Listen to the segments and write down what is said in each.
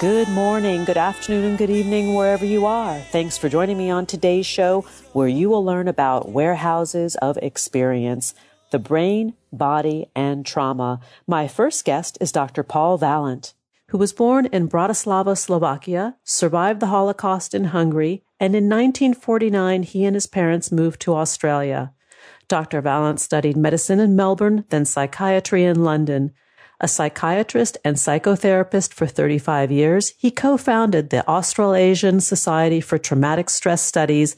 Good morning, good afternoon, and good evening, wherever you are. Thanks for joining me on today's show, where you will learn about warehouses of experience, the brain, body, and trauma. My first guest is Dr. Paul Valent, who was born in Bratislava, Slovakia, survived the Holocaust in Hungary, and in 1949 he and his parents moved to Australia. Dr. Valent studied medicine in Melbourne, then psychiatry in London. A psychiatrist and psychotherapist for 35 years, he co-founded the Australasian Society for Traumatic Stress Studies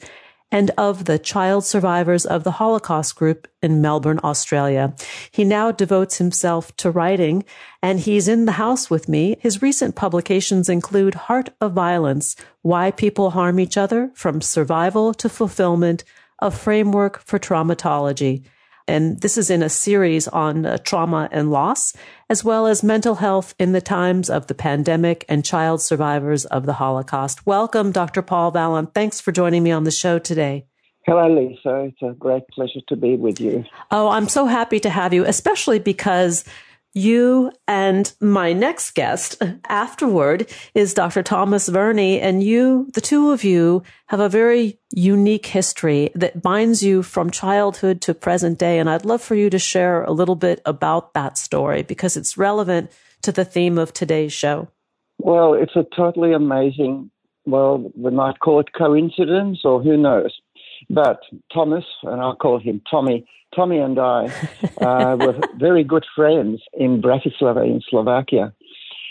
and of the Child Survivors of the Holocaust Group in Melbourne, Australia. He now devotes himself to writing and he's in the house with me. His recent publications include Heart of Violence, Why People Harm Each Other from Survival to Fulfillment, a framework for traumatology. And this is in a series on uh, trauma and loss, as well as mental health in the times of the pandemic and child survivors of the Holocaust. Welcome, Dr. Paul Valent. Thanks for joining me on the show today. Hello, Lisa. It's a great pleasure to be with you. Oh, I'm so happy to have you, especially because you and my next guest afterward is Dr. Thomas Verny, and you, the two of you, have a very unique history that binds you from childhood to present day. And I'd love for you to share a little bit about that story because it's relevant to the theme of today's show. Well, it's a totally amazing, well, we might call it coincidence or who knows. But Thomas, and I'll call him Tommy, Tommy and I uh, were very good friends in Bratislava in Slovakia.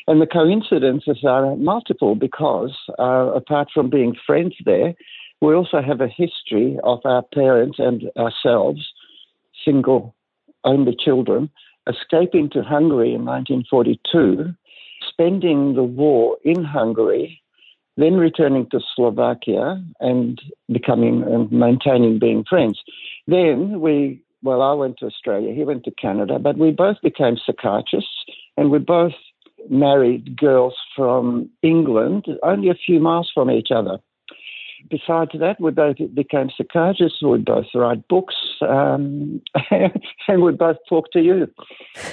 And the coincidences are multiple because, uh, apart from being friends there, we also have a history of our parents and ourselves, single only children, escaping to Hungary in 1942, spending the war in Hungary, then returning to Slovakia and becoming and maintaining being friends. Then we well, I went to Australia, he went to Canada, but we both became psychiatrists and we both married girls from England, only a few miles from each other. Besides that, we both became psychiatrists, we both write books, um, and we both talk to you.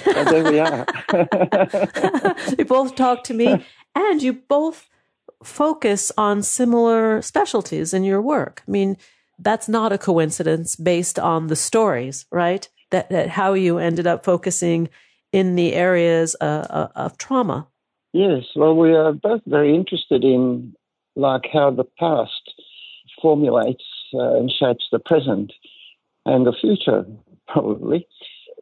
So there we are. you both talk to me, and you both focus on similar specialties in your work. I mean, that's not a coincidence based on the stories, right? That, that how you ended up focusing in the areas uh, uh, of trauma. Yes, well, we are both very interested in like how the past formulates uh, and shapes the present and the future, probably.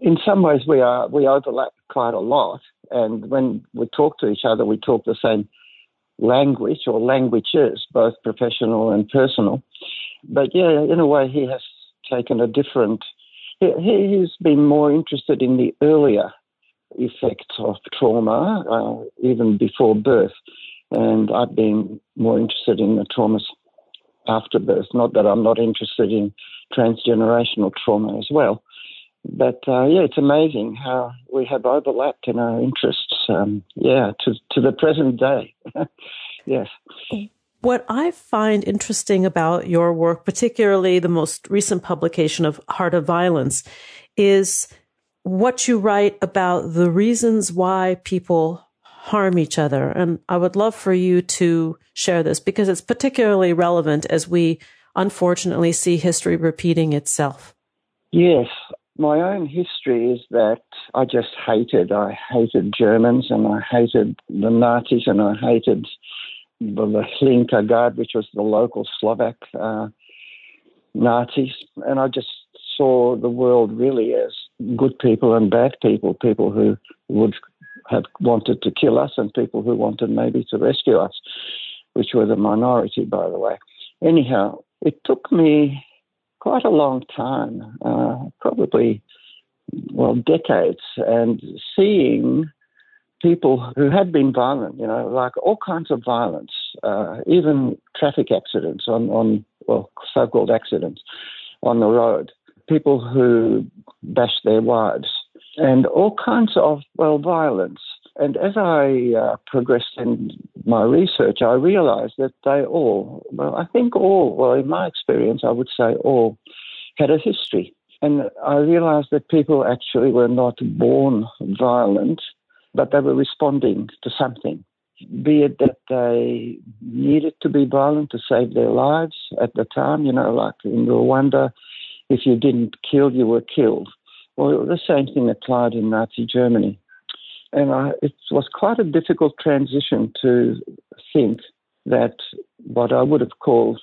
In some ways, we are we overlap quite a lot, and when we talk to each other, we talk the same language or languages, both professional and personal but yeah, in a way, he has taken a different. He, he's been more interested in the earlier effects of trauma, uh, even before birth, and I've been more interested in the traumas after birth. Not that I'm not interested in transgenerational trauma as well. But uh, yeah, it's amazing how we have overlapped in our interests. Um, yeah, to to the present day. yes. What I find interesting about your work, particularly the most recent publication of Heart of Violence, is what you write about the reasons why people harm each other. And I would love for you to share this because it's particularly relevant as we unfortunately see history repeating itself. Yes. My own history is that I just hated. I hated Germans and I hated the Nazis and I hated the Hlinka Guard, which was the local Slovak uh, Nazis, and I just saw the world really as good people and bad people, people who would have wanted to kill us and people who wanted maybe to rescue us, which were the minority, by the way. Anyhow, it took me quite a long time, uh, probably, well, decades, and seeing people who had been violent, you know, like all kinds of violence, uh, even traffic accidents on, on well, so called accidents on the road, people who bashed their wives, and all kinds of, well, violence. And as I uh, progressed in my research, I realized that they all, well, I think all, well, in my experience, I would say all, had a history. And I realized that people actually were not born violent, but they were responding to something. Be it that they needed to be violent to save their lives at the time, you know, like in Rwanda, if you didn't kill, you were killed. Well, the same thing applied in Nazi Germany. And I, it was quite a difficult transition to think that what I would have called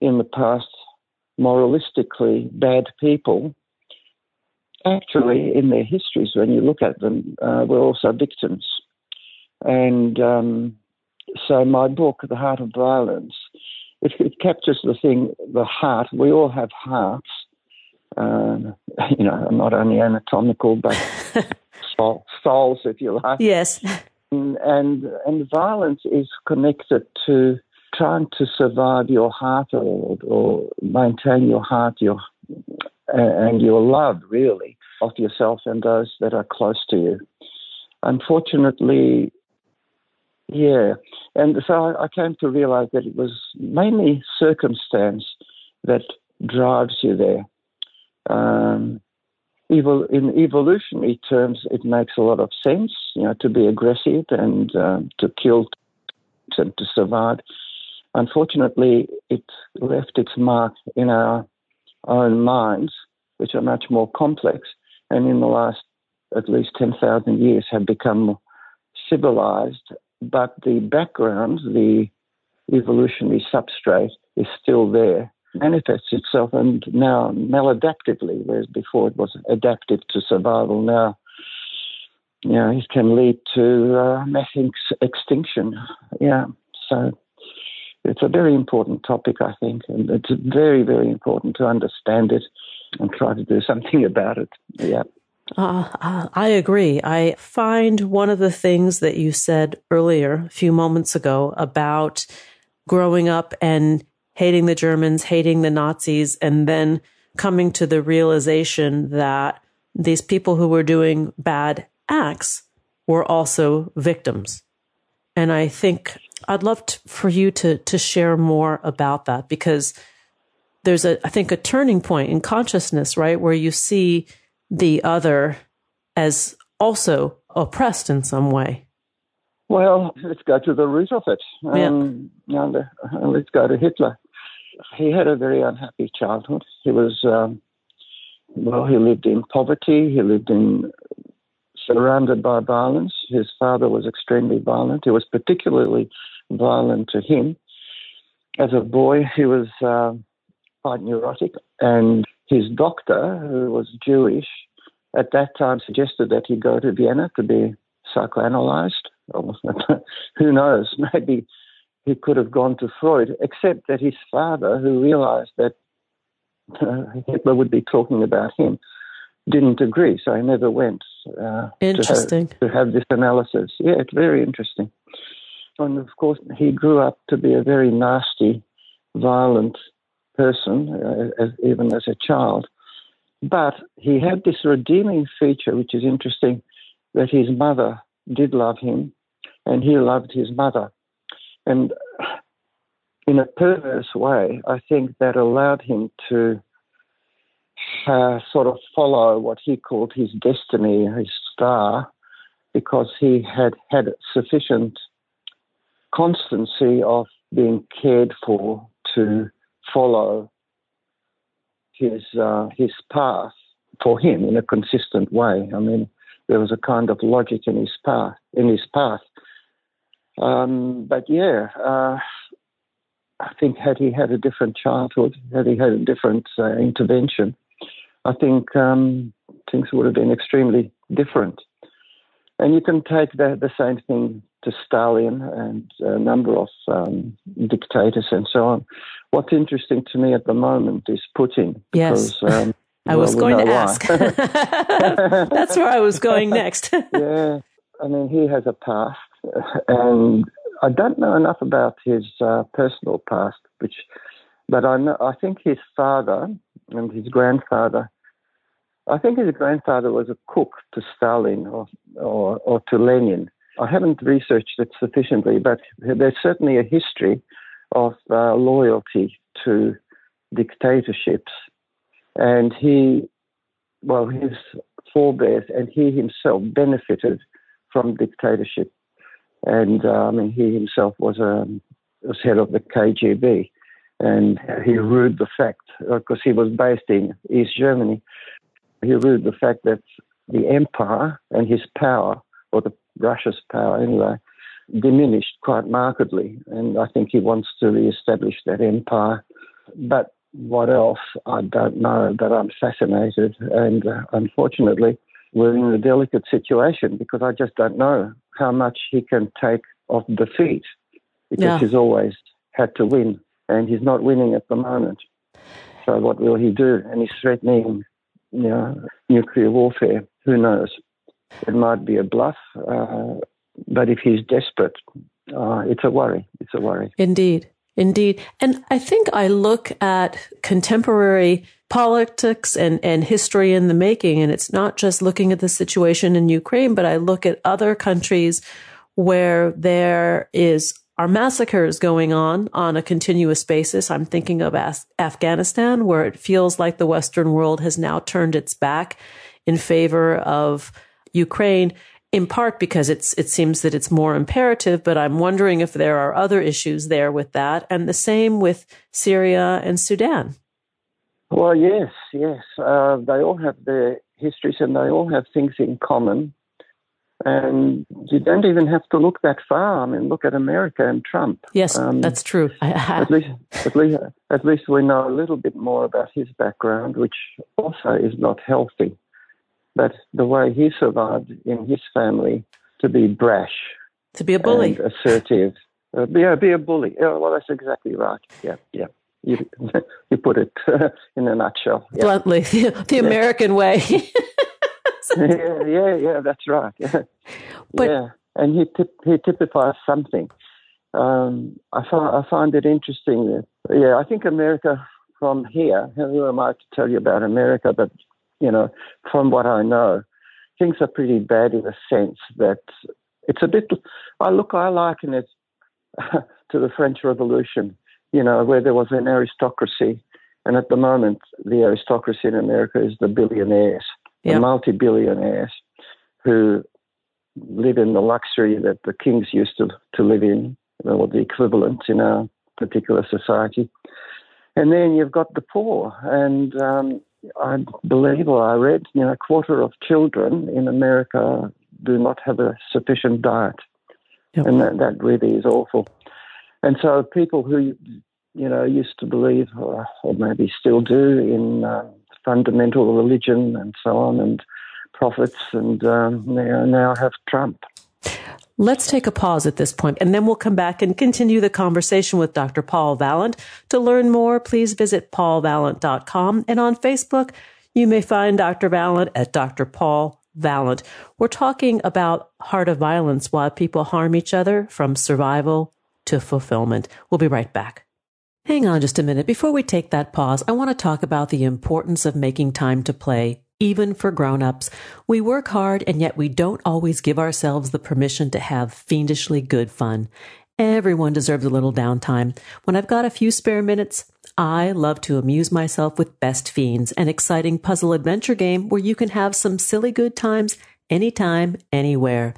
in the past moralistically bad people, actually, in their histories, when you look at them, uh, were also victims. And um, so my book, The Heart of Violence, it, it, captures the thing, the heart. We all have hearts. Uh, you know, not only anatomical, but souls, if you like. Yes. And, and, and violence is connected to trying to survive your heart or, or maintain your heart, your and your love really of yourself and those that are close to you. Unfortunately, yeah, and so I, I came to realize that it was mainly circumstance that drives you there. Um, in evolutionary terms, it makes a lot of sense, you know, to be aggressive and uh, to kill and to survive. Unfortunately, it left its mark in our own minds, which are much more complex, and in the last at least 10,000 years have become civilized, but the background, the evolutionary substrate, is still there manifests itself and now maladaptively, whereas before it was adaptive to survival. Now, you know, it can lead to uh, mass ex- extinction. Yeah, so it's a very important topic, I think, and it's very, very important to understand it and try to do something about it. Yeah. Uh, uh, I agree. I find one of the things that you said earlier, a few moments ago, about growing up and hating the Germans, hating the Nazis, and then coming to the realization that these people who were doing bad acts were also victims. And I think I'd love to, for you to to share more about that because there's a I think a turning point in consciousness, right, where you see the other as also oppressed in some way. Well, let's go to the root of it. Um, yeah. You know, let's go to Hitler he had a very unhappy childhood. He was, um, well, he lived in poverty. He lived in surrounded by violence. His father was extremely violent. He was particularly violent to him. As a boy, he was uh, quite neurotic, and his doctor, who was Jewish, at that time suggested that he go to Vienna to be psychoanalyzed. Who knows? Maybe he could have gone to Freud, except that his father, who realized that uh, Hitler would be talking about him, didn't agree, so he never went. Uh, interesting. To have, to have, this analysis. Yeah, it's very interesting. And of course, he grew up to be a very nasty, violent person, uh, as, even as a child. But he had this redeeming feature, which is interesting, that his mother did love him, and he loved his mother. And in a perverse way, I think that allowed him to uh, sort of follow what he called his destiny, his star, because he had had sufficient constancy of being cared for to follow his uh, his path for him in a consistent way. I mean, there was a kind of logic in his path in his path, um, but yeah, uh, I think had he had a different childhood, had he had a different uh, intervention, I think um, things would have been extremely different. And you can take the, the same thing to Stalin and a number of um, dictators and so on. What's interesting to me at the moment is Putin. Yes. Because, um, I was going to ask. That's where I was going next. yeah. I mean, he has a past, and I don't know enough about his uh, personal past, which, but I know I think his father and his grandfather. I think his grandfather was a cook to Stalin or or, or to Lenin. I haven't researched it sufficiently, but there's certainly a history of uh, loyalty to dictatorships, and he, well, his forebears and he himself benefited from dictatorship and I mean, he himself was, a, um, was head of the KGB, and he ruled the fact because uh, he was based in East Germany. He ruled the fact that the empire and his power, or the Russia's power anyway, diminished quite markedly, and I think he wants to re-establish that empire. But what else? I don't know, but I'm fascinated, and uh, unfortunately, we're in a delicate situation because I just don't know how much he can take of defeat because yeah. he's always had to win and he's not winning at the moment. So what will he do? And he's threatening, you know, nuclear warfare. Who knows? It might be a bluff, uh, but if he's desperate, uh, it's a worry. It's a worry. Indeed. Indeed. And I think I look at contemporary politics and, and history in the making, and it's not just looking at the situation in Ukraine, but I look at other countries where there is are massacres going on on a continuous basis. I'm thinking of Af- Afghanistan, where it feels like the Western world has now turned its back in favor of Ukraine in part because it's it seems that it's more imperative but i'm wondering if there are other issues there with that and the same with syria and sudan well yes yes uh, they all have their histories and they all have things in common and you don't even have to look that far. I mean, look at America and Trump. Yes, um, that's true. at least, at least, at least we know a little bit more about his background, which also is not healthy but the way he survived in his family to be brash, to be a bully, assertive, uh, be, a, be a bully. Yeah, well, that's exactly right. Yeah, yeah. You, you put it in a nutshell. Yeah. Bluntly, the, the American way. yeah, yeah, yeah. That's right. Yeah, but, yeah. And he tip, he typifies something. Um, I find I find it interesting. Yeah, I think America from here. Who am I to tell you about America? But you know, from what I know, things are pretty bad in the sense that it's a bit. I look, I liken it to the French Revolution, you know, where there was an aristocracy, and at the moment, the aristocracy in America is the billionaires, yep. the multi-billionaires, who live in the luxury that the kings used to to live in, or the equivalent in our particular society. And then you've got the poor, and um, I believe or I read, you know, a quarter of children in America do not have a sufficient diet. Yep. And that, that really is awful. And so people who, you know, used to believe, or, or maybe still do, in uh, fundamental religion and so on, and prophets, and um, now, now have Trump. Let's take a pause at this point and then we'll come back and continue the conversation with Dr. Paul Valent. To learn more, please visit paulvalent.com and on Facebook, you may find Dr. Valent at Dr. Paul Valent. We're talking about heart of violence, why people harm each other from survival to fulfillment. We'll be right back. Hang on just a minute. Before we take that pause, I want to talk about the importance of making time to play even for grown-ups. We work hard and yet we don't always give ourselves the permission to have fiendishly good fun. Everyone deserves a little downtime. When I've got a few spare minutes, I love to amuse myself with Best Fiends, an exciting puzzle adventure game where you can have some silly good times anytime, anywhere.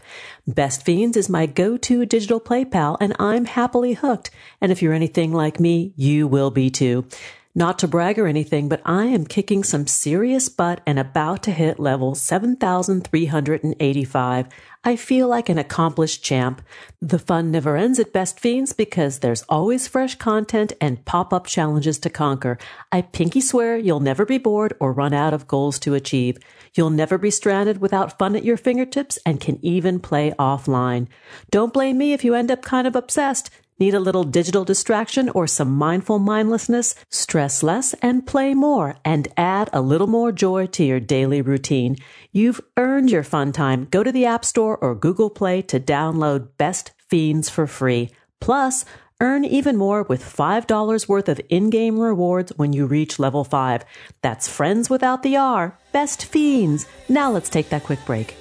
Best Fiends is my go-to digital play pal and I'm happily hooked. And if you're anything like me, you will be too. Not to brag or anything, but I am kicking some serious butt and about to hit level 7,385. I feel like an accomplished champ. The fun never ends at Best Fiends because there's always fresh content and pop-up challenges to conquer. I pinky swear you'll never be bored or run out of goals to achieve. You'll never be stranded without fun at your fingertips and can even play offline. Don't blame me if you end up kind of obsessed. Need a little digital distraction or some mindful mindlessness? Stress less and play more and add a little more joy to your daily routine. You've earned your fun time. Go to the App Store or Google Play to download Best Fiends for free. Plus, Earn even more with $5 worth of in-game rewards when you reach level 5. That's friends without the R. Best fiends. Now let's take that quick break.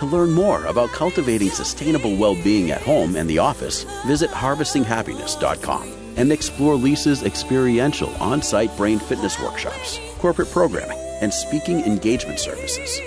To learn more about cultivating sustainable well-being at home and the office, visit harvestinghappiness.com and explore Lisa's experiential on-site brain fitness workshops, corporate programming, and speaking engagement services.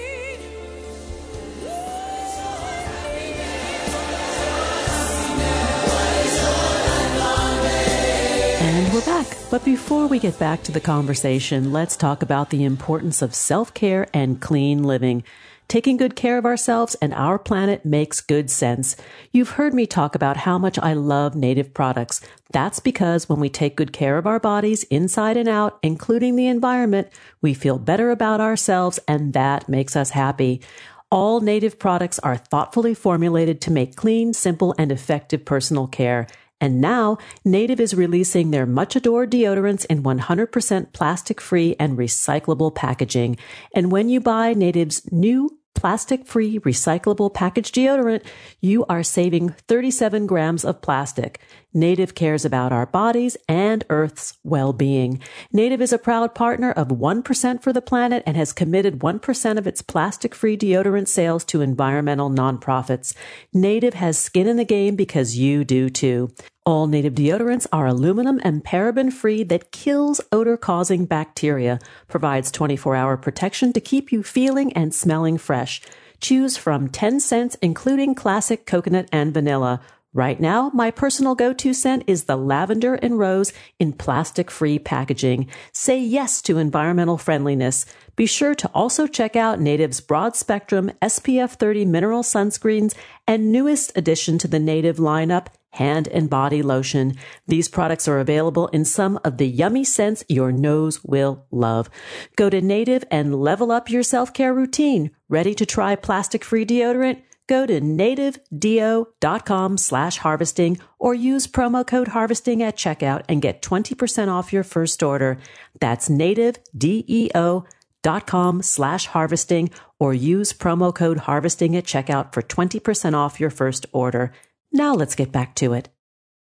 And we're back. But before we get back to the conversation, let's talk about the importance of self-care and clean living. Taking good care of ourselves and our planet makes good sense. You've heard me talk about how much I love native products. That's because when we take good care of our bodies inside and out, including the environment, we feel better about ourselves and that makes us happy. All native products are thoughtfully formulated to make clean, simple, and effective personal care. And now, Native is releasing their much adored deodorants in 100% plastic free and recyclable packaging. And when you buy Native's new plastic free recyclable package deodorant, you are saving 37 grams of plastic. Native cares about our bodies and Earth's well-being. Native is a proud partner of 1% for the planet and has committed 1% of its plastic-free deodorant sales to environmental nonprofits. Native has skin in the game because you do too. All native deodorants are aluminum and paraben free that kills odor causing bacteria, provides 24 hour protection to keep you feeling and smelling fresh. Choose from 10 scents, including classic coconut and vanilla. Right now, my personal go-to scent is the lavender and rose in plastic-free packaging. Say yes to environmental friendliness. Be sure to also check out Native's broad spectrum SPF 30 mineral sunscreens and newest addition to the Native lineup, hand and body lotion. These products are available in some of the yummy scents your nose will love. Go to Native and level up your self-care routine. Ready to try plastic-free deodorant? Go to nativedeo.com slash harvesting or use promo code harvesting at checkout and get 20% off your first order. That's nativedeo.com slash harvesting or use promo code harvesting at checkout for 20% off your first order. Now let's get back to it.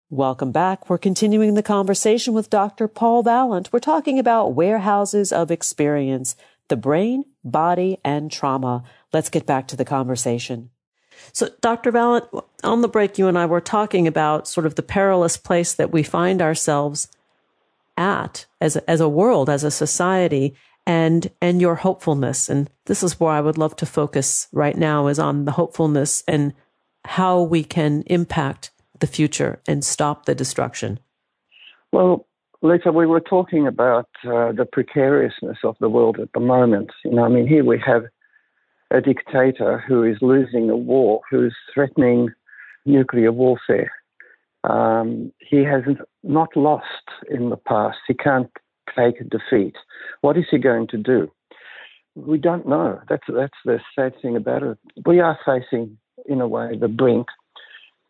Welcome back. We're continuing the conversation with Dr. Paul Valent. We're talking about warehouses of experience, the brain, body, and trauma. Let's get back to the conversation. So, Dr. Valent, on the break, you and I were talking about sort of the perilous place that we find ourselves at as a, as a world, as a society, and and your hopefulness. And this is where I would love to focus right now is on the hopefulness and how we can impact the future and stop the destruction. Well, Lisa, we were talking about uh, the precariousness of the world at the moment. You know, I mean, here we have a dictator who is losing a war, who's threatening nuclear warfare. Um, he has not lost in the past. He can't take a defeat. What is he going to do? We don't know. That's that's the sad thing about it. We are facing, in a way, the brink,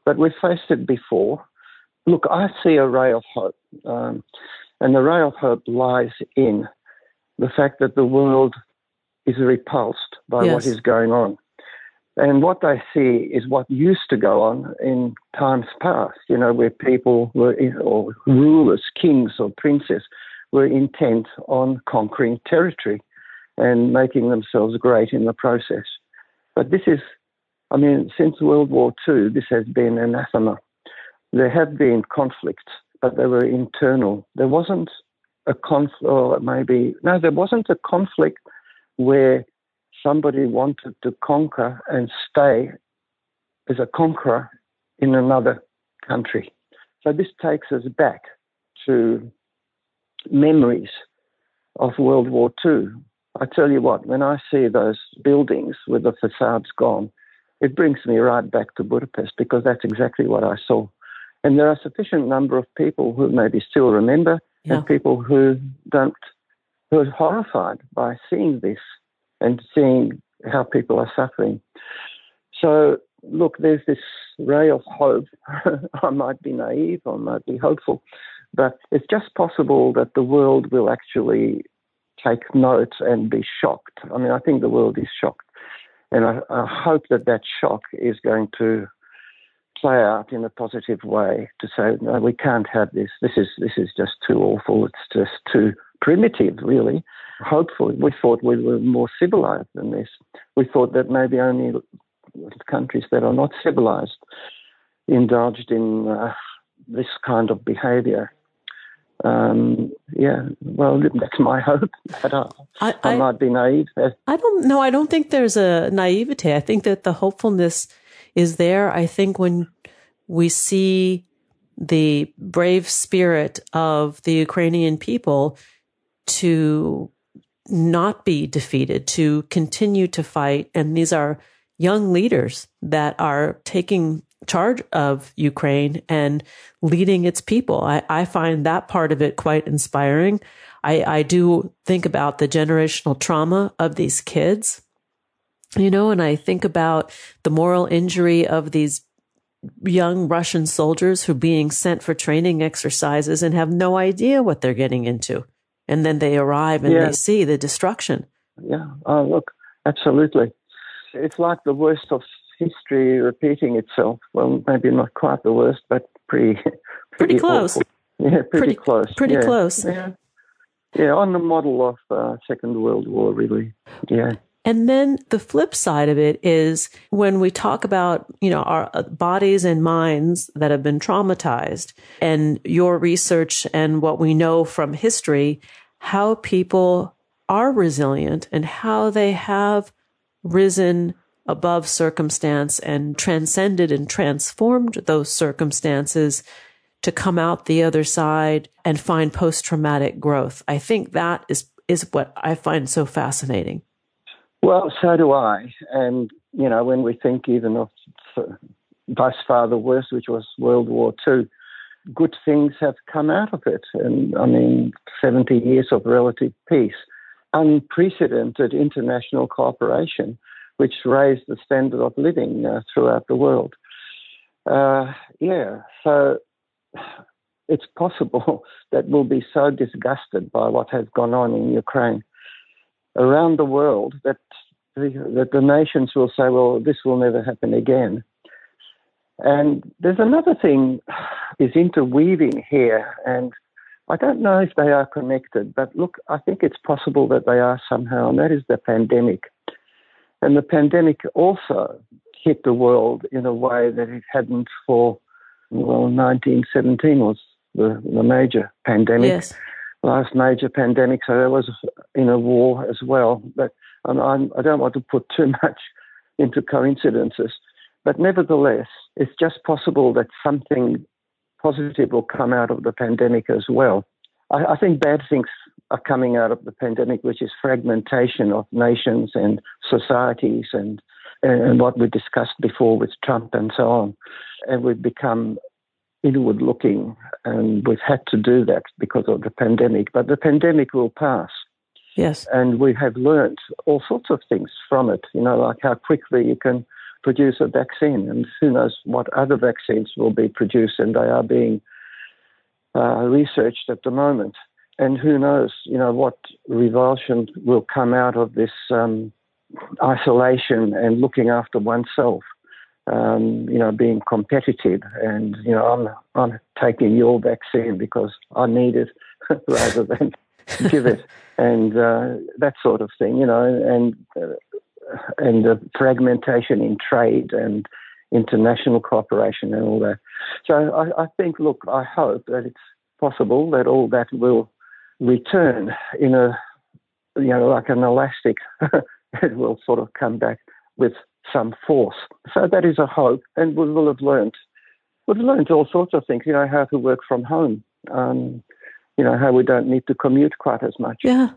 but we've faced it before. Look, I see a ray of hope, um, and the ray of hope lies in the fact that the world is repulsed by yes. what is going on. And what they see is what used to go on in times past, you know, where people were, or rulers, kings or princes, were intent on conquering territory and making themselves great in the process. But this is, I mean, since World War II, this has been anathema. There have been conflicts, but they were internal. There wasn't a conflict, or maybe, no, there wasn't a conflict where somebody wanted to conquer and stay as a conqueror in another country. So this takes us back to memories of World War II. I tell you what, when I see those buildings with the facades gone, it brings me right back to Budapest because that's exactly what I saw. And there are a sufficient number of people who maybe still remember yeah. and people who don't, who are horrified by seeing this and seeing how people are suffering. So, look, there's this ray of hope. I might be naive, I might be hopeful, but it's just possible that the world will actually take note and be shocked. I mean, I think the world is shocked. And I, I hope that that shock is going to play out in a positive way to say, no, we can't have this. This is, this is just too awful. It's just too primitive, really. Hopefully, we thought we were more civilized than this. We thought that maybe only countries that are not civilized indulged in uh, this kind of behavior um, yeah, well, that's my hope. But I, I, I, might be naive. I don't know. I don't think there's a naivete. I think that the hopefulness is there. I think when we see the brave spirit of the Ukrainian people to not be defeated, to continue to fight, and these are young leaders that are taking charge of Ukraine and leading its people. I, I find that part of it quite inspiring. I, I do think about the generational trauma of these kids, you know, and I think about the moral injury of these young Russian soldiers who are being sent for training exercises and have no idea what they're getting into. And then they arrive and yeah. they see the destruction. Yeah. Oh, look, absolutely. It's like the worst of history repeating itself. Well, maybe not quite the worst, but pretty pretty, pretty close. Awful. Yeah, pretty, pretty, close. Pretty yeah. close. Yeah. yeah, on the model of uh, Second World War, really. Yeah. And then the flip side of it is when we talk about, you know, our uh, bodies and minds that have been traumatized and your research and what we know from history, how people are resilient and how they have risen above circumstance and transcended and transformed those circumstances to come out the other side and find post traumatic growth. I think that is, is what I find so fascinating. Well, so do I. And, you know, when we think even of thus far the worst, which was World War II, good things have come out of it. And I mean, 70 years of relative peace, unprecedented international cooperation which raised the standard of living uh, throughout the world. Uh, yeah, so it's possible that we'll be so disgusted by what has gone on in Ukraine around the world that the, that the nations will say, well, this will never happen again. And there's another thing is interweaving here, and I don't know if they are connected, but look, I think it's possible that they are somehow, and that is the pandemic. And the pandemic also hit the world in a way that it hadn't for, well, 1917 was the, the major pandemic. Yes. Last major pandemic, so there was in a war as well. But I'm, I do not want to put too much into coincidences. But nevertheless, it's just possible that something positive will come out of the pandemic as well. I, I think bad things are coming out of the pandemic, which is fragmentation of nations and societies and, and what we discussed before with Trump and so on. And we've become inward looking, and we've had to do that because of the pandemic. But the pandemic will pass. Yes. And we have learned all sorts of things from it, you know, like how quickly you can produce a vaccine, and who knows what other vaccines will be produced, and they are being uh, researched at the moment. And who knows, you know, what revulsion will come out of this um, isolation and looking after oneself. Um, you know, being competitive, and you know, I'm I'm taking your vaccine because I need it rather than give it, and uh, that sort of thing. You know, and uh, and the fragmentation in trade and international cooperation and all that. So I, I think, look, I hope that it's possible that all that will return in a, you know, like an elastic. it will sort of come back with some force. So that is a hope, and we will have learned. We've learned all sorts of things, you know, how to work from home um, you know, how we don't need to commute quite as much. Yeah.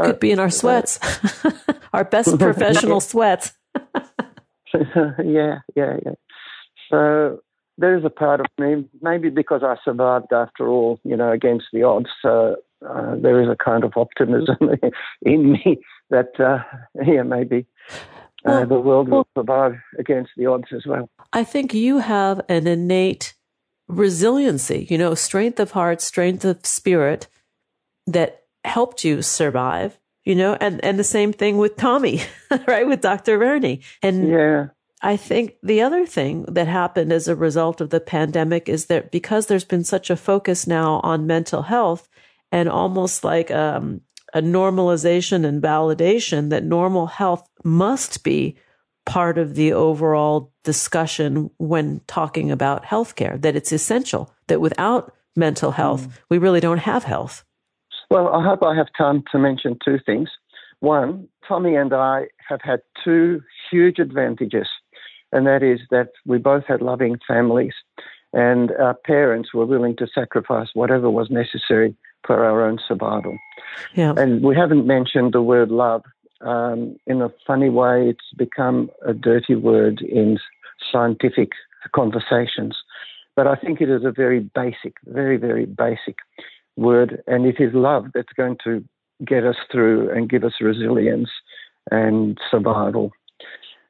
We could be in our sweats, our best professional sweats. yeah, yeah, yeah. So there is a part of me, maybe because I survived after all, you know, against the odds. So uh, there is a kind of optimism in me that, uh, yeah, maybe uh, well, the world will survive against the odds as well. I think you have an innate resiliency, you know, strength of heart, strength of spirit that helped you survive, you know, and, and the same thing with Tommy, right? With Dr. Verny. And yeah. I think the other thing that happened as a result of the pandemic is that because there's been such a focus now on mental health and almost like um, a normalization and validation that normal health must be part of the overall discussion when talking about healthcare, that it's essential, that without mental health, mm. we really don't have health. Well, I hope I have time to mention two things. One, Tommy and I have had two huge advantages and that is that we both had loving families, and our parents were willing to sacrifice whatever was necessary for our own survival. Yeah. And we haven't mentioned the word love. Um, in a funny way, it's become a dirty word in scientific conversations. But I think it is a very basic, very, very basic word, and it is love that's going to get us through and give us resilience and survival.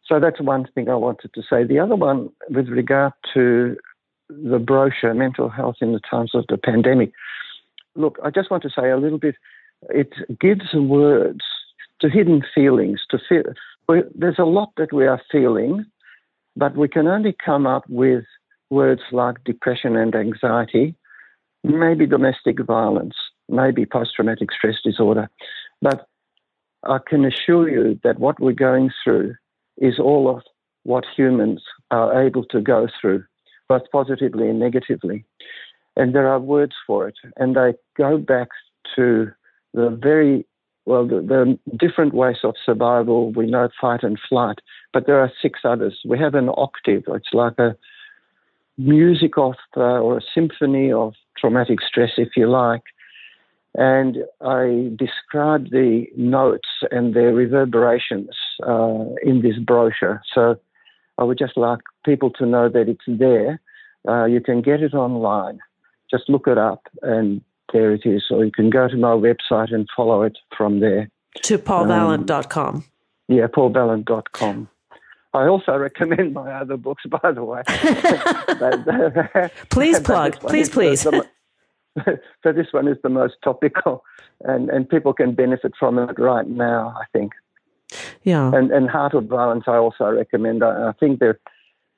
So that's one thing I wanted to say. The other one, with regard to the brochure, Mental Health in the Times of the Pandemic, look, I just want to say a little bit. It gives words to hidden feelings. To feel, there's a lot that we are feeling, but we can only come up with words like depression and anxiety, maybe domestic violence, maybe post-traumatic stress disorder. But I can assure you that what we're going through is all of what humans are able to go through, both positively and negatively. And there are words for it, and they go back to the very well, the, the, different ways of survival. We know fight and flight, but there are six others. We have an octave. It's like a music of uh, or a symphony of traumatic stress, if you like, and I describe the notes and their reverberations uh, in this brochure. So I would just like people to know that it's there. Uh, you can get it online. Just look it up, and there it is. Or you can go to my website and follow it from there. To paulvalent.com. Um, yeah, paulvalent.com. I also recommend my other books, by the way. please plug. Please, please. The, so this one is the most topical, and, and people can benefit from it right now, I think. Yeah. And and Heart of Violence, I also recommend. I, I think that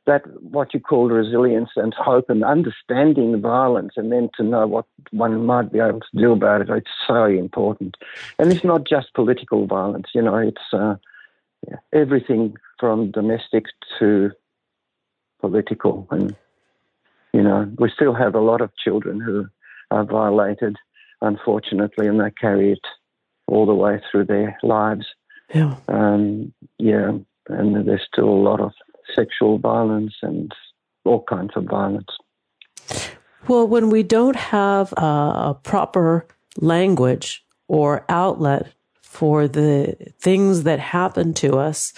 that what you call resilience and hope and understanding violence, and then to know what one might be able to do about it, it's so important. And it's not just political violence, you know. It's uh, yeah, everything from domestic to political, and you know, we still have a lot of children who are violated, unfortunately, and they carry it all the way through their lives. Yeah. Um, yeah, and there's still a lot of sexual violence and all kinds of violence. Well, when we don't have a, a proper language or outlet for the things that happen to us,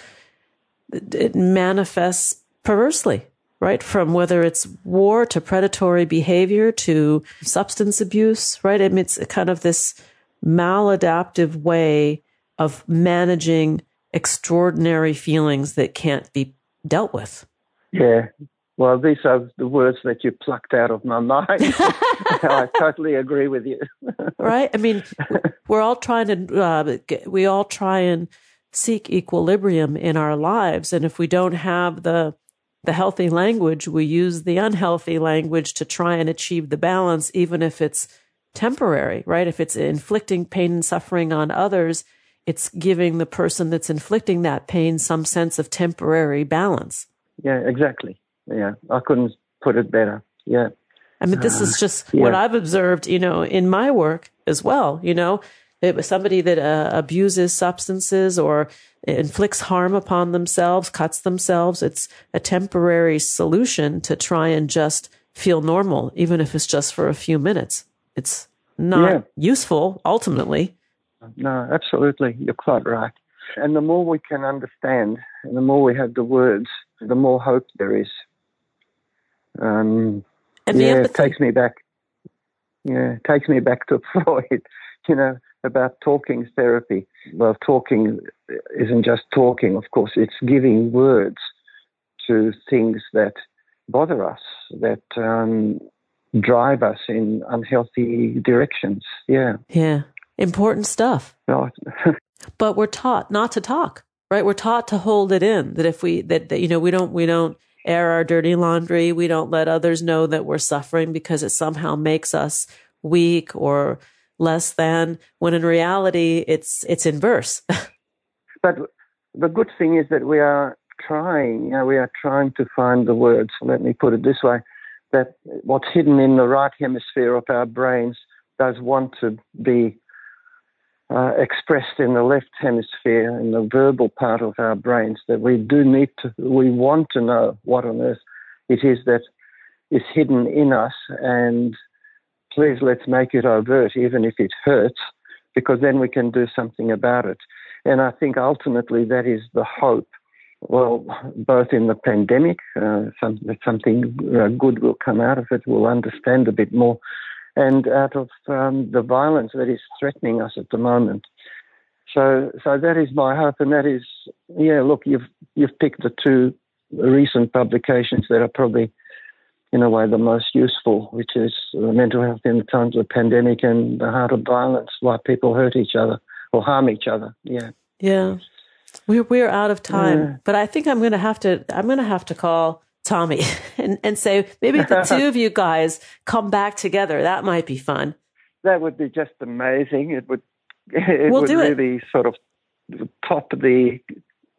it manifests perversely right? From whether it's war to predatory behavior to substance abuse, right? I mean, it's kind of this maladaptive way of managing extraordinary feelings that can't be dealt with. Yeah. Well, these are the words that you plucked out of my mind. I totally agree with you. right? I mean, we're all trying to, uh, we all try and seek equilibrium in our lives. And if we don't have the the healthy language, we use the unhealthy language to try and achieve the balance, even if it's temporary, right? If it's inflicting pain and suffering on others, it's giving the person that's inflicting that pain some sense of temporary balance. Yeah, exactly. Yeah, I couldn't put it better. Yeah. I mean, this is just yeah. what I've observed, you know, in my work as well. You know, it was somebody that uh, abuses substances or inflicts harm upon themselves, cuts themselves. It's a temporary solution to try and just feel normal, even if it's just for a few minutes. It's not yeah. useful ultimately. No, absolutely. You're quite right. And the more we can understand and the more we have the words, the more hope there is. Um, yeah, it takes me back. Yeah, it takes me back to Freud, you know, about talking therapy. Well, talking isn't just talking, of course, it's giving words to things that bother us, that um, drive us in unhealthy directions. Yeah. Yeah. Important stuff. but we're taught not to talk, right? We're taught to hold it in. That if we that, that you know we don't we don't air our dirty laundry, we don't let others know that we're suffering because it somehow makes us weak or less than. When in reality, it's it's inverse. but the good thing is that we are trying. You know, we are trying to find the words. Let me put it this way: that what's hidden in the right hemisphere of our brains does want to be uh, expressed in the left hemisphere, in the verbal part of our brains, that we do need to, we want to know what on earth it is that is hidden in us, and please let's make it overt, even if it hurts, because then we can do something about it. And I think ultimately that is the hope. Well, both in the pandemic, uh, some, something uh, good will come out of it. We'll understand a bit more and out of um, the violence that is threatening us at the moment. So, so that is my hope, and that is, yeah. Look, you've you've picked the two recent publications that are probably, in a way, the most useful, which is mental health in the times of the pandemic and the heart of violence, why people hurt each other or harm each other. Yeah. Yeah. We're we're out of time, yeah. but I think I'm going to have to I'm going to have to call Tommy and, and say, maybe the two of you guys come back together. That might be fun. That would be just amazing. It would, it we'll would really it. sort of top the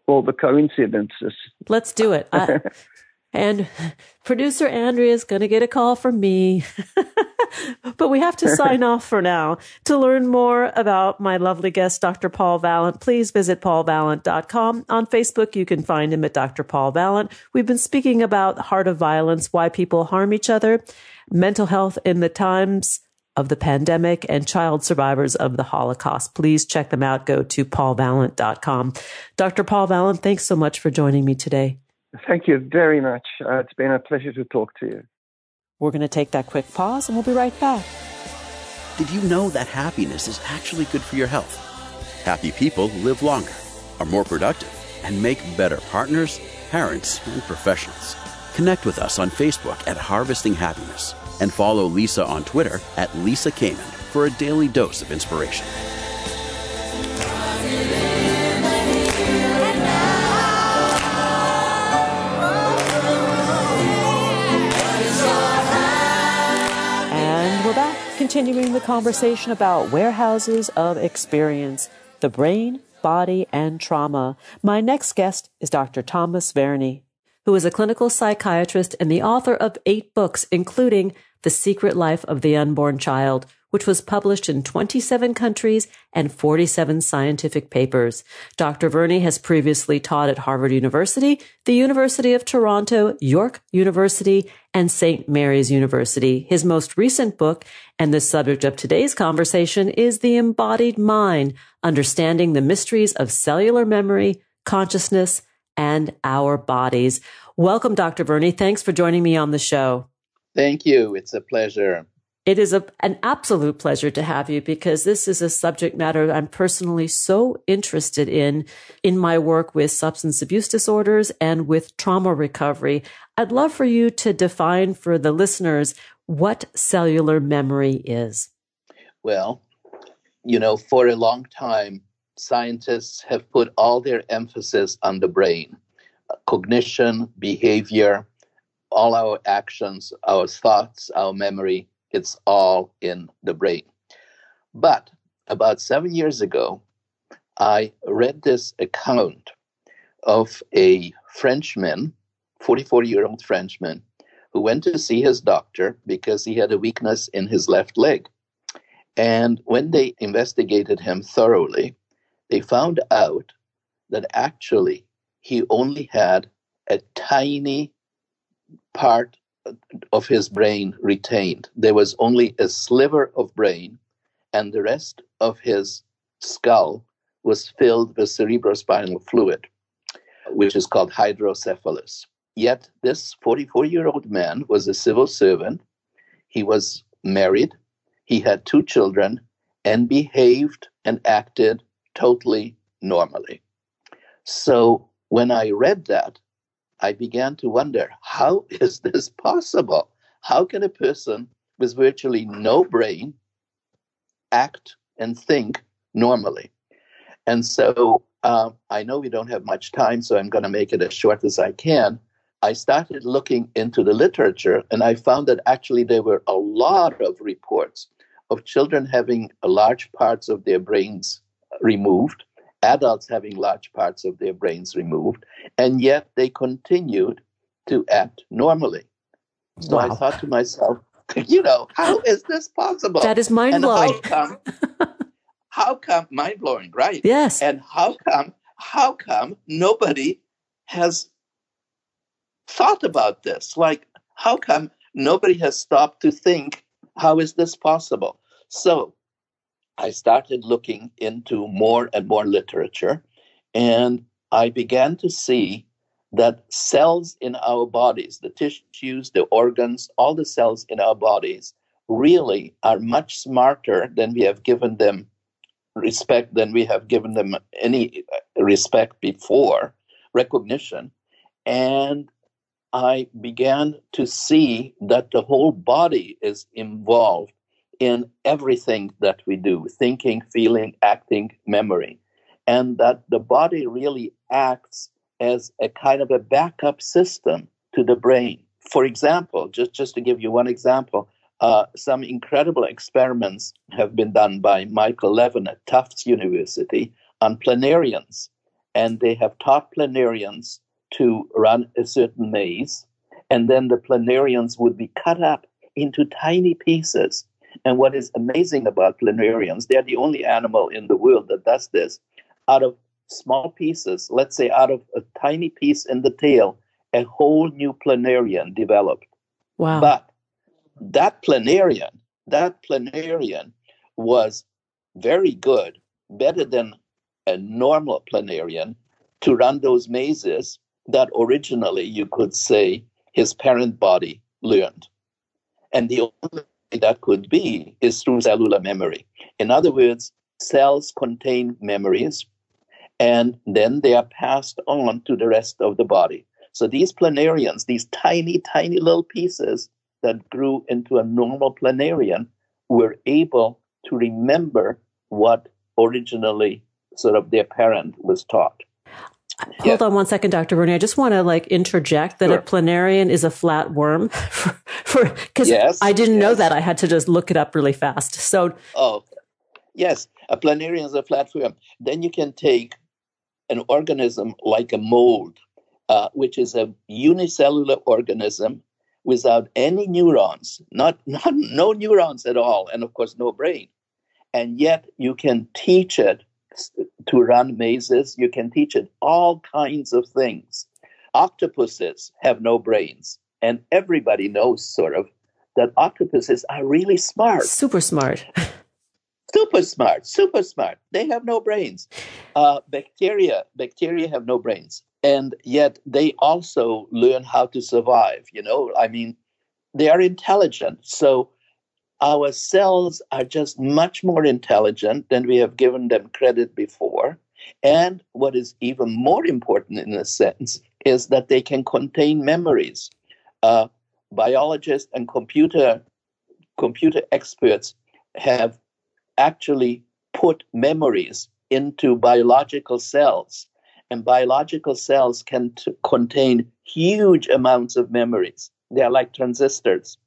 all the coincidences. Let's do it. I, and producer Andrea is going to get a call from me. but we have to sign off for now. To learn more about my lovely guest, Dr. Paul Valent, please visit paulvalent.com. On Facebook, you can find him at Dr. Paul Valent. We've been speaking about heart of violence, why people harm each other, mental health in the times of the pandemic and child survivors of the Holocaust. Please check them out. Go to paulvalent.com. Dr. Paul Valent, thanks so much for joining me today. Thank you very much. Uh, it's been a pleasure to talk to you. We're going to take that quick pause and we'll be right back. Did you know that happiness is actually good for your health? Happy people live longer, are more productive, and make better partners, parents, and professionals. Connect with us on Facebook at Harvesting Happiness and follow Lisa on Twitter at Lisa Kamen for a daily dose of inspiration. Continuing the conversation about warehouses of experience, the brain, body, and trauma. My next guest is Dr. Thomas Verny, who is a clinical psychiatrist and the author of eight books, including The Secret Life of the Unborn Child, which was published in 27 countries and 47 scientific papers. Dr. Verny has previously taught at Harvard University, the University of Toronto, York University, and St. Mary's University. His most recent book and the subject of today's conversation is The Embodied Mind, Understanding the Mysteries of Cellular Memory, Consciousness, and Our Bodies. Welcome, Dr. Verny. Thanks for joining me on the show. Thank you. It's a pleasure. It is a, an absolute pleasure to have you because this is a subject matter I'm personally so interested in in my work with substance abuse disorders and with trauma recovery. I'd love for you to define for the listeners what cellular memory is. Well, you know, for a long time, scientists have put all their emphasis on the brain cognition, behavior, all our actions, our thoughts, our memory it's all in the brain. But about seven years ago, I read this account of a Frenchman, 44 year old Frenchman, who went to see his doctor because he had a weakness in his left leg. And when they investigated him thoroughly, they found out that actually he only had a tiny part of his brain retained. There was only a sliver of brain, and the rest of his skull was filled with cerebrospinal fluid, which is called hydrocephalus. Yet this 44 year old man was a civil servant. He was married. He had two children and behaved and acted totally normally. So when I read that, I began to wonder how is this possible? How can a person with virtually no brain act and think normally? And so uh, I know we don't have much time, so I'm going to make it as short as I can. I started looking into the literature, and I found that actually there were a lot of reports of children having large parts of their brains removed adults having large parts of their brains removed, and yet they continued to act normally. So wow. I thought to myself, you know, how is this possible? That is mind blowing. How come, how come mind blowing, right? Yes. And how come how come nobody has thought about this? Like, how come nobody has stopped to think, how is this possible? So I started looking into more and more literature, and I began to see that cells in our bodies, the tissues, the organs, all the cells in our bodies, really are much smarter than we have given them respect, than we have given them any uh, respect before, recognition. And I began to see that the whole body is involved in everything that we do thinking, feeling, acting, memory. And that the body really acts as a kind of a backup system to the brain. For example, just, just to give you one example, uh, some incredible experiments have been done by Michael Levin at Tufts University on planarians. And they have taught planarians to run a certain maze, and then the planarians would be cut up into tiny pieces and what is amazing about planarians, they're the only animal in the world that does this. Out of small pieces, let's say out of a tiny piece in the tail, a whole new planarian developed. Wow. But that planarian, that planarian was very good, better than a normal planarian to run those mazes that originally you could say his parent body learned. And the only that could be is through cellular memory. In other words, cells contain memories and then they are passed on to the rest of the body. So these planarians, these tiny, tiny little pieces that grew into a normal planarian, were able to remember what originally sort of their parent was taught. Hold yeah. on one second, Dr. Verny. I just want to like interject that sure. a planarian is a flat worm for because yes, I didn't yes. know that. I had to just look it up really fast. So Oh yes, a planarian is a flat worm. Then you can take an organism like a mold, uh, which is a unicellular organism without any neurons, not, not no neurons at all, and of course no brain. And yet you can teach it to run mazes. You can teach it all kinds of things. Octopuses have no brains, and everybody knows sort of that octopuses are really smart. Super smart. super smart, super smart. They have no brains. Uh, bacteria, bacteria have no brains, and yet they also learn how to survive. You know, I mean, they are intelligent. So our cells are just much more intelligent than we have given them credit before. And what is even more important in a sense is that they can contain memories. Uh, biologists and computer computer experts have actually put memories into biological cells, and biological cells can t- contain huge amounts of memories. They are like transistors.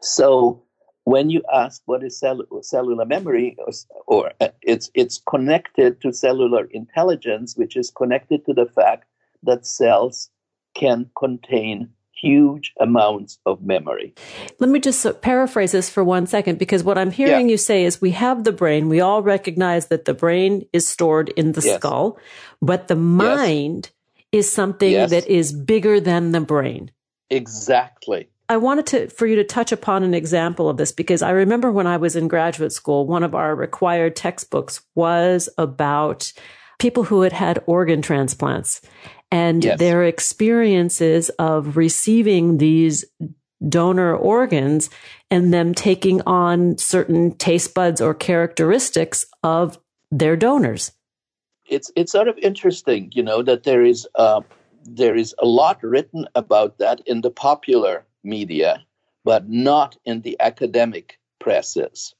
So when you ask what is cell- cellular memory, or, or uh, it's it's connected to cellular intelligence, which is connected to the fact that cells can contain huge amounts of memory. Let me just paraphrase this for one second because what I'm hearing yeah. you say is we have the brain. We all recognize that the brain is stored in the yes. skull, but the mind yes. is something yes. that is bigger than the brain. Exactly. I wanted to for you to touch upon an example of this because I remember when I was in graduate school, one of our required textbooks was about people who had had organ transplants and yes. their experiences of receiving these donor organs and them taking on certain taste buds or characteristics of their donors. It's it's sort of interesting, you know, that there is uh, there is a lot written about that in the popular media, but not in the academic presses.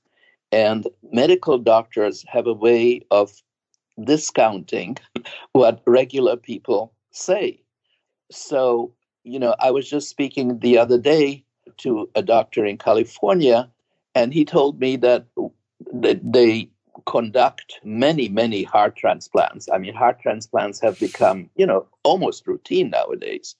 And medical doctors have a way of discounting what regular people say. So, you know, I was just speaking the other day to a doctor in California, and he told me that they conduct many, many heart transplants. I mean, heart transplants have become, you know, almost routine nowadays.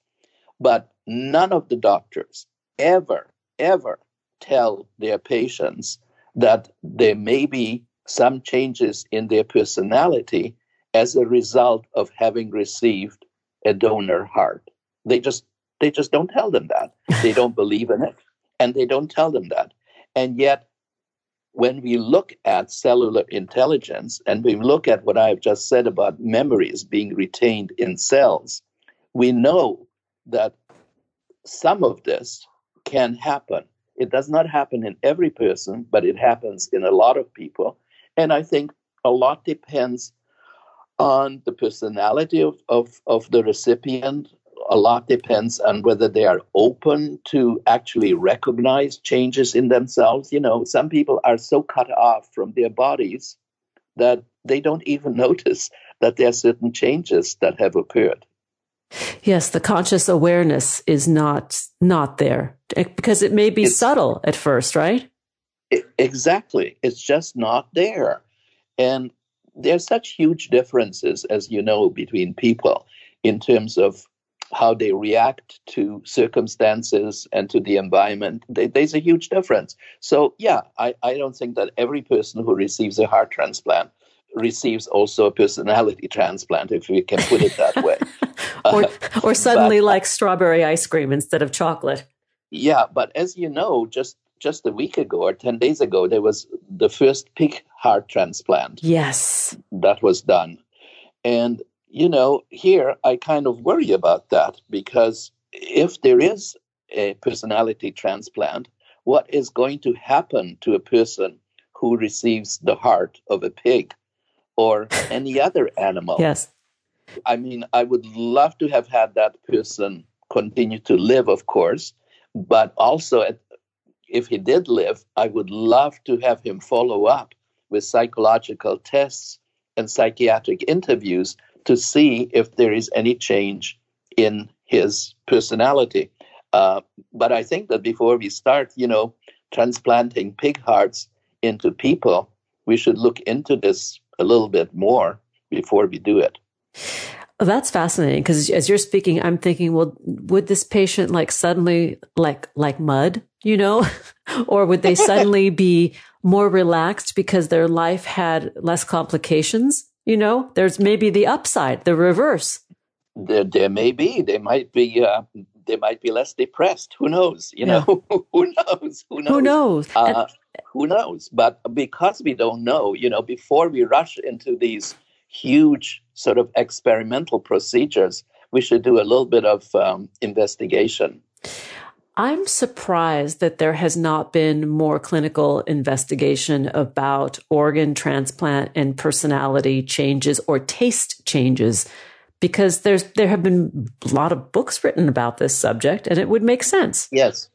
But none of the doctors ever, ever tell their patients that there may be some changes in their personality as a result of having received a donor heart. They just they just don't tell them that. They don't believe in it and they don't tell them that. And yet when we look at cellular intelligence and we look at what I've just said about memories being retained in cells, we know that some of this can happen. It does not happen in every person, but it happens in a lot of people. And I think a lot depends on the personality of, of, of the recipient. A lot depends on whether they are open to actually recognize changes in themselves. You know, some people are so cut off from their bodies that they don't even notice that there are certain changes that have occurred. Yes, the conscious awareness is not not there eh, because it may be it's, subtle at first, right? It, exactly. It's just not there. And there's such huge differences as you know between people in terms of how they react to circumstances and to the environment. There's a huge difference. So, yeah, I, I don't think that every person who receives a heart transplant receives also a personality transplant, if we can put it that way. Uh, or, or suddenly but, uh, like strawberry ice cream instead of chocolate. Yeah, but as you know, just just a week ago or 10 days ago, there was the first pig heart transplant. Yes. That was done. And, you know, here I kind of worry about that because if there is a personality transplant, what is going to happen to a person who receives the heart of a pig or any other animal? Yes. I mean, I would love to have had that person continue to live, of course, but also, at, if he did live, I would love to have him follow up with psychological tests and psychiatric interviews to see if there is any change in his personality. Uh, but I think that before we start, you know, transplanting pig hearts into people, we should look into this a little bit more before we do it. Oh, that's fascinating because as you're speaking, I'm thinking, well, would this patient like suddenly like like mud, you know, or would they suddenly be more relaxed because their life had less complications? You know, there's maybe the upside, the reverse. There, there may be. They might be. Uh, they might be less depressed. Who knows? You yeah. know, who knows? Who knows? Who knows? Uh, who knows? But because we don't know, you know, before we rush into these huge sort of experimental procedures, we should do a little bit of um, investigation. I'm surprised that there has not been more clinical investigation about organ transplant and personality changes or taste changes because there's there have been a lot of books written about this subject and it would make sense. Yes.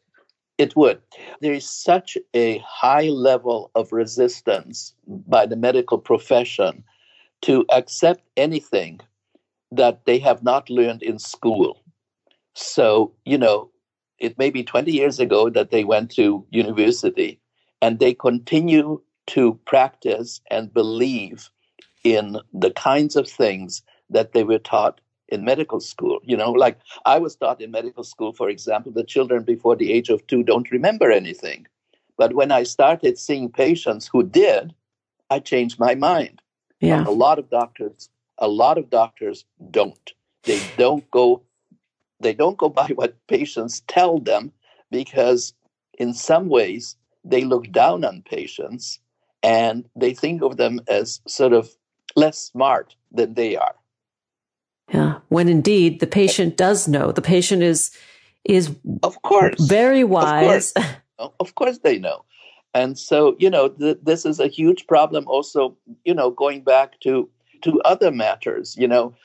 It would. There is such a high level of resistance by the medical profession to accept anything that they have not learned in school. So, you know, it may be 20 years ago that they went to university and they continue to practice and believe in the kinds of things that they were taught in medical school. You know, like I was taught in medical school, for example, that children before the age of two don't remember anything. But when I started seeing patients who did, I changed my mind. Yeah. a lot of doctors, a lot of doctors don't. They don't go They don't go by what patients tell them because, in some ways, they look down on patients and they think of them as sort of less smart than they are. Yeah, when indeed the patient does know. The patient is is of course very wise. Of course, of course they know. And so, you know, th- this is a huge problem also, you know, going back to to other matters, you know.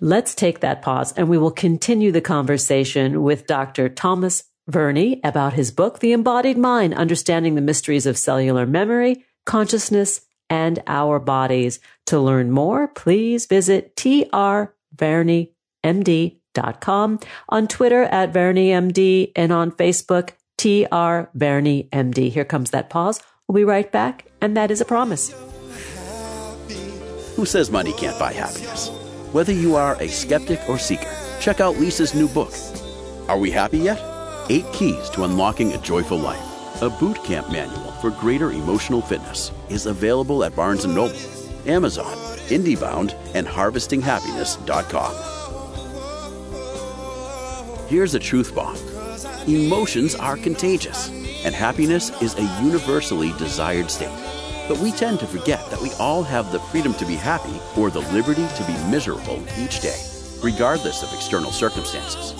Let's take that pause and we will continue the conversation with Dr. Thomas Verny about his book, The Embodied Mind Understanding the Mysteries of Cellular Memory, Consciousness, and Our Bodies. To learn more, please visit trvernymd.com, on Twitter at VernyMD, and on Facebook, TR. Here comes that pause. We'll be right back, and that is a promise. Who says money can't buy happiness? Whether you are a skeptic or seeker, check out Lisa's new book. Are we happy yet? Eight Keys to Unlocking a Joyful Life. A boot camp manual for greater emotional fitness is available at Barnes & Noble, Amazon, IndieBound, and HarvestingHappiness.com. Here's a truth bomb. Emotions are contagious, and happiness is a universally desired state. But we tend to forget that we all have the freedom to be happy or the liberty to be miserable each day, regardless of external circumstances.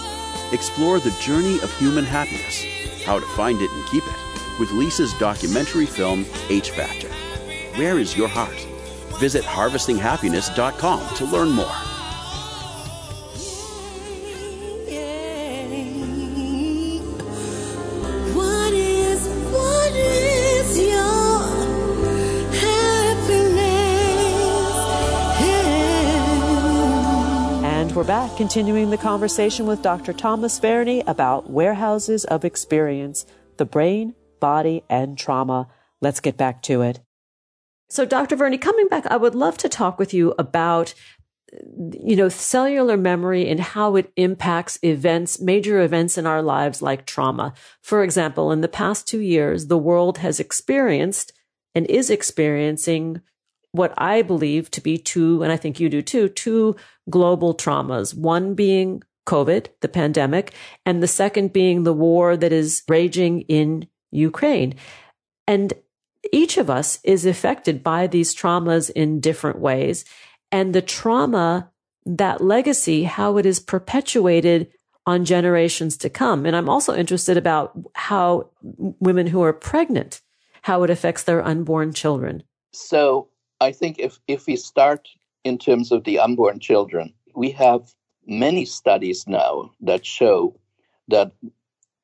Explore the journey of human happiness, how to find it and keep it, with Lisa's documentary film, H Factor. Where is your heart? Visit harvestinghappiness.com to learn more. And we're back, continuing the conversation with Dr. Thomas Verny about warehouses of experience, the brain, body, and trauma. Let's get back to it. So, Dr. Verny, coming back, I would love to talk with you about you know, cellular memory and how it impacts events, major events in our lives like trauma. For example, in the past two years, the world has experienced and is experiencing what I believe to be two, and I think you do too, two global traumas. One being COVID, the pandemic, and the second being the war that is raging in Ukraine. And each of us is affected by these traumas in different ways. And the trauma, that legacy, how it is perpetuated on generations to come. And I'm also interested about how women who are pregnant, how it affects their unborn children. So I think if, if we start in terms of the unborn children, we have many studies now that show that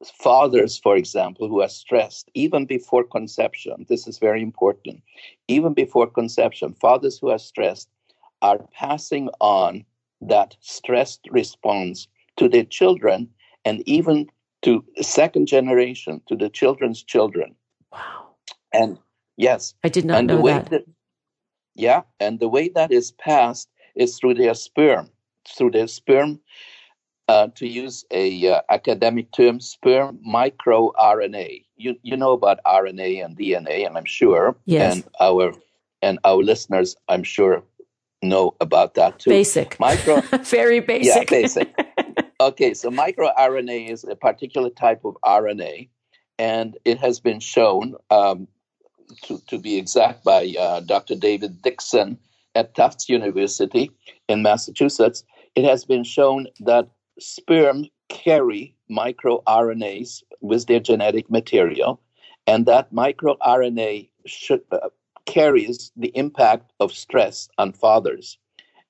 fathers, for example, who are stressed even before conception, this is very important, even before conception, fathers who are stressed are passing on that stressed response to their children and even to second generation, to the children's children. Wow. And yes, I did not know that. that yeah, and the way that is passed is through their sperm, through their sperm. Uh, to use a uh, academic term, sperm microRNA. You you know about RNA and DNA, and I'm sure, yes. and our and our listeners, I'm sure, know about that too. Basic, micro, very basic. Yeah, basic. okay, so microRNA is a particular type of RNA, and it has been shown um, to, to be exact, by uh, Dr. David Dixon at Tufts University in Massachusetts, it has been shown that sperm carry microRNAs with their genetic material, and that microRNA should, uh, carries the impact of stress on fathers.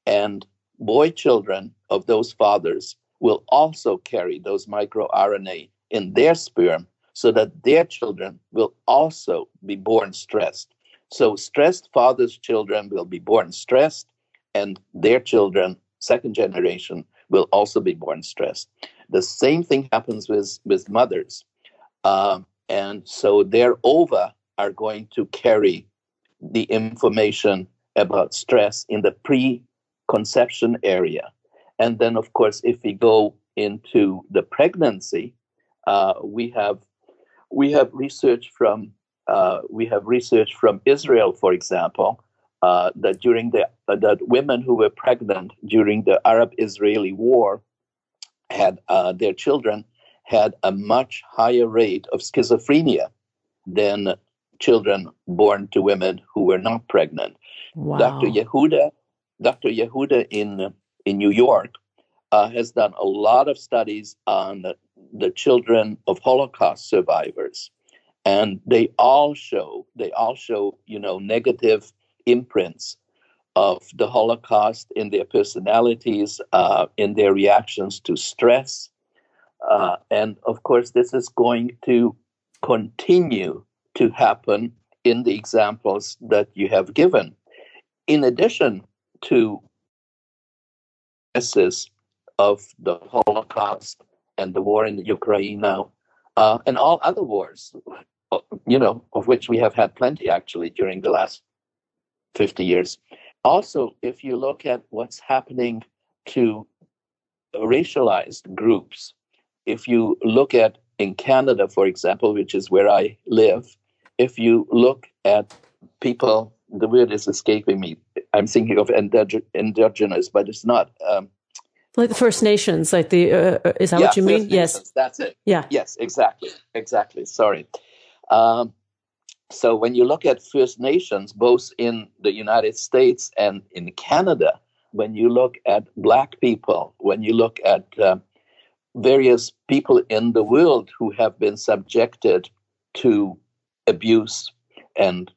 And boy children of those fathers will also carry those microRNA in their sperm so that their children will also be born stressed. So, stressed fathers' children will be born stressed, and their children, second generation, will also be born stressed. The same thing happens with, with mothers. Uh, and so, their ova are going to carry the information about stress in the pre conception area. And then, of course, if we go into the pregnancy, uh, we have we have research from uh, we have research from Israel, for example, uh, that during the uh, that women who were pregnant during the Arab-Israeli war had uh, their children had a much higher rate of schizophrenia than children born to women who were not pregnant. Wow. Dr. Yehuda, Dr. Yehuda in in New York uh, has done a lot of studies on the, the children of Holocaust survivors, and they all show they all show you know negative imprints of the Holocaust in their personalities, uh, in their reactions to stress, uh, and of course this is going to continue to happen in the examples that you have given. In addition to this of the Holocaust and the war in Ukraine now, uh, and all other wars, uh, you know, of which we have had plenty actually during the last 50 years. Also, if you look at what's happening to racialized groups, if you look at in Canada, for example, which is where I live, if you look at people, the word is escaping me. I'm thinking of indigenous, but it's not. Um, like the First Nations, like the uh, uh is that yeah, what you First mean? Nations, yes, that's it. Yeah. Yes, exactly, exactly. Sorry. Um, so when you look at First Nations, both in the United States and in Canada, when you look at Black people, when you look at uh, various people in the world who have been subjected to abuse and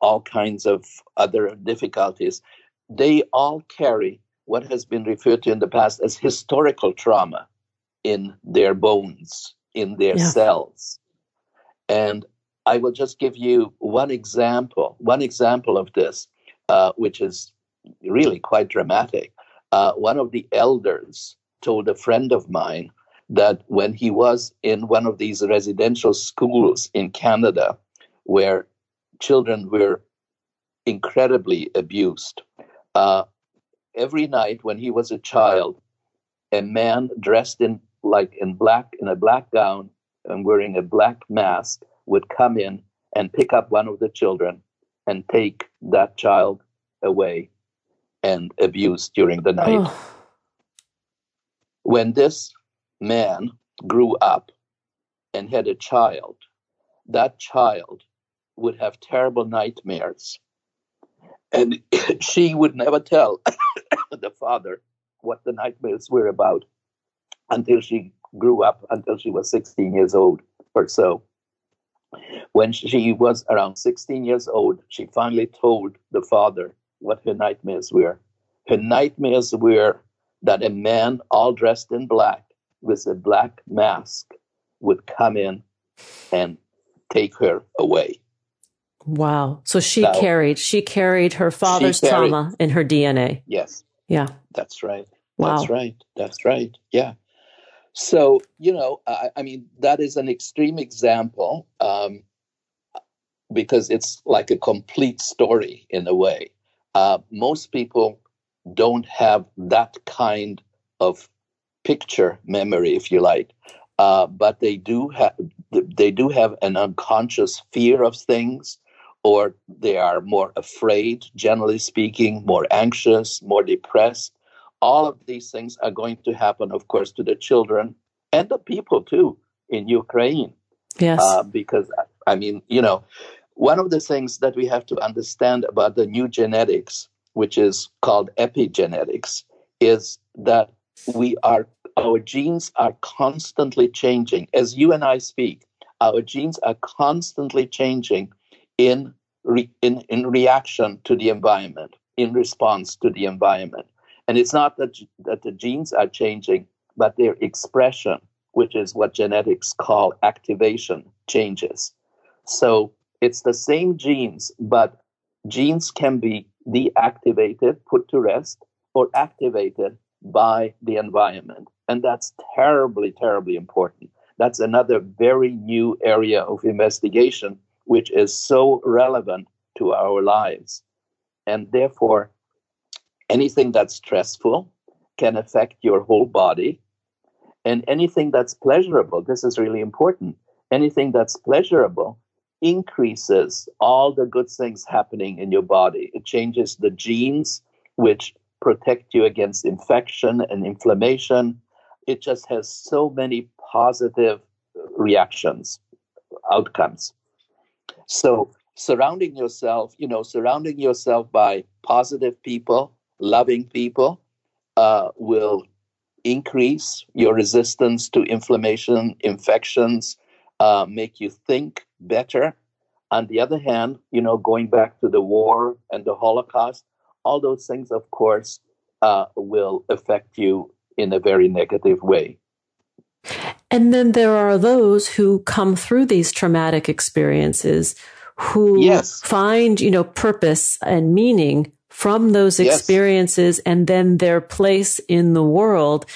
all kinds of other difficulties, they all carry what has been referred to in the past as historical trauma in their bones, in their yeah. cells. And I will just give you one example, one example of this, uh, which is really quite dramatic. Uh, one of the elders told a friend of mine that when he was in one of these residential schools in Canada, where children were incredibly abused. Uh, every night when he was a child, a man dressed in like in black in a black gown and wearing a black mask would come in and pick up one of the children and take that child away and abuse during the night. Oh. When this man grew up and had a child, that child would have terrible nightmares. And she would never tell the father what the nightmares were about until she grew up, until she was 16 years old or so. When she was around 16 years old, she finally told the father what her nightmares were. Her nightmares were that a man all dressed in black with a black mask would come in and take her away. Wow. So she so, carried she carried her father's carried, trauma in her DNA. Yes. Yeah. That's right. Wow. That's right. That's right. Yeah. So, you know, I, I mean, that is an extreme example um, because it's like a complete story in a way. Uh, most people don't have that kind of picture memory, if you like, uh, but they do have they do have an unconscious fear of things or they are more afraid, generally speaking, more anxious, more depressed. All of these things are going to happen, of course, to the children and the people too in Ukraine. Yes. Uh, because, I mean, you know, one of the things that we have to understand about the new genetics, which is called epigenetics, is that we are, our genes are constantly changing. As you and I speak, our genes are constantly changing in, re, in, in reaction to the environment, in response to the environment. And it's not that, that the genes are changing, but their expression, which is what genetics call activation, changes. So it's the same genes, but genes can be deactivated, put to rest, or activated by the environment. And that's terribly, terribly important. That's another very new area of investigation which is so relevant to our lives. And therefore, anything that's stressful can affect your whole body. And anything that's pleasurable, this is really important, anything that's pleasurable increases all the good things happening in your body. It changes the genes which protect you against infection and inflammation. it just has so many positive reactions, outcomes. So surrounding yourself, you know, surrounding yourself by positive people, loving people, uh, will increase your resistance to inflammation, infections, uh, make you think better. On the other hand, you know, going back to the war and the Holocaust, all those things, of course, uh, will affect you in a very negative way. And then there are those who come through these traumatic experiences who yes. find, you know, purpose and meaning from those experiences yes. and then their place in the world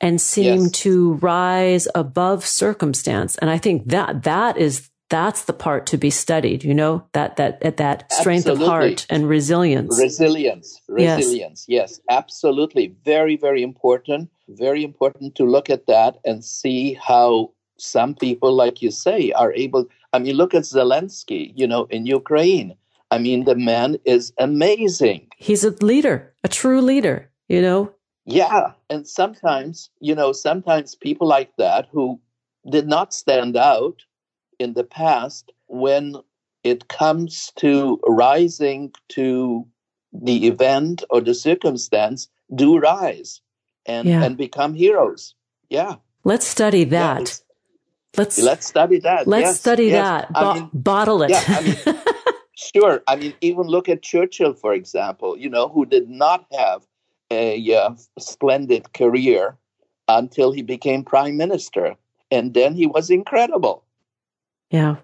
and seem yes. to rise above circumstance. And I think that that is that's the part to be studied, you know, that that at that strength absolutely. of heart and resilience. Resilience. Resilience. Yes. yes, absolutely. Very, very important. Very important to look at that and see how some people, like you say, are able I mean, look at Zelensky, you know, in Ukraine. I mean, the man is amazing. He's a leader, a true leader, you know? Yeah. And sometimes, you know, sometimes people like that who did not stand out in the past, when it comes to rising to the event or the circumstance, do rise and, yeah. and become heroes. Yeah. Let's study that. Yeah, let's let's study that. Let's yes, study yes. that. Bo- I mean, bottle it. Yeah, I mean, sure. I mean, even look at Churchill, for example. You know, who did not have a uh, splendid career until he became prime minister, and then he was incredible. Yeah.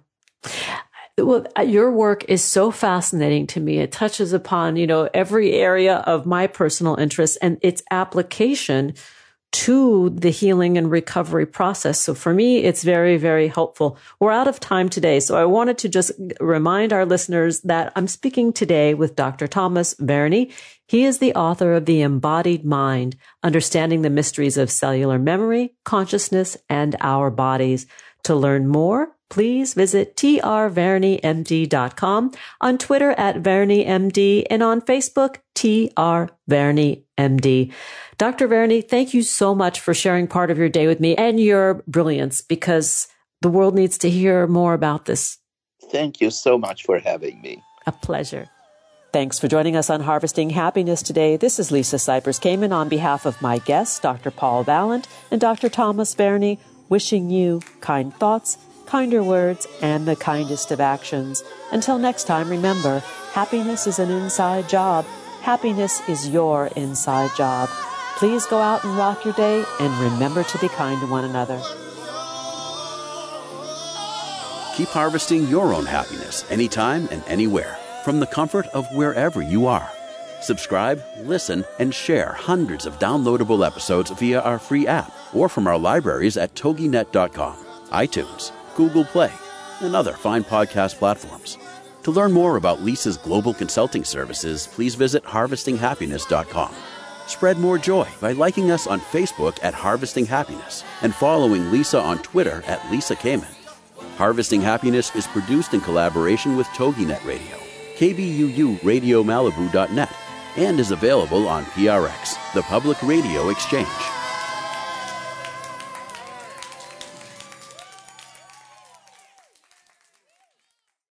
Well, uh, your work is so fascinating to me. It touches upon, you know, every area of my personal interest and its application to the healing and recovery process. So for me, it's very, very helpful. We're out of time today. So I wanted to just remind our listeners that I'm speaking today with Dr. Thomas Verny. He is the author of The Embodied Mind, Understanding the Mysteries of Cellular Memory, Consciousness, and Our Bodies. To learn more, please visit trvernymd.com, on Twitter at VernyMD, and on Facebook, trvernymd. Dr. Verny, thank you so much for sharing part of your day with me and your brilliance because the world needs to hear more about this. Thank you so much for having me. A pleasure. Thanks for joining us on Harvesting Happiness today. This is Lisa Cypers Kamen on behalf of my guests, Dr. Paul Valent and Dr. Thomas Verny, wishing you kind thoughts, kinder words, and the kindest of actions. Until next time, remember, happiness is an inside job. Happiness is your inside job. Please go out and rock your day and remember to be kind to one another. Keep harvesting your own happiness anytime and anywhere from the comfort of wherever you are. Subscribe, listen, and share hundreds of downloadable episodes via our free app or from our libraries at toginet.com, iTunes, Google Play, and other fine podcast platforms. To learn more about Lisa's global consulting services, please visit harvestinghappiness.com. Spread more joy by liking us on Facebook at Harvesting Happiness and following Lisa on Twitter at Lisa Kamen. Harvesting Happiness is produced in collaboration with TogiNet Radio, KBUU Radio Malibu.net, and is available on PRX, the Public Radio Exchange.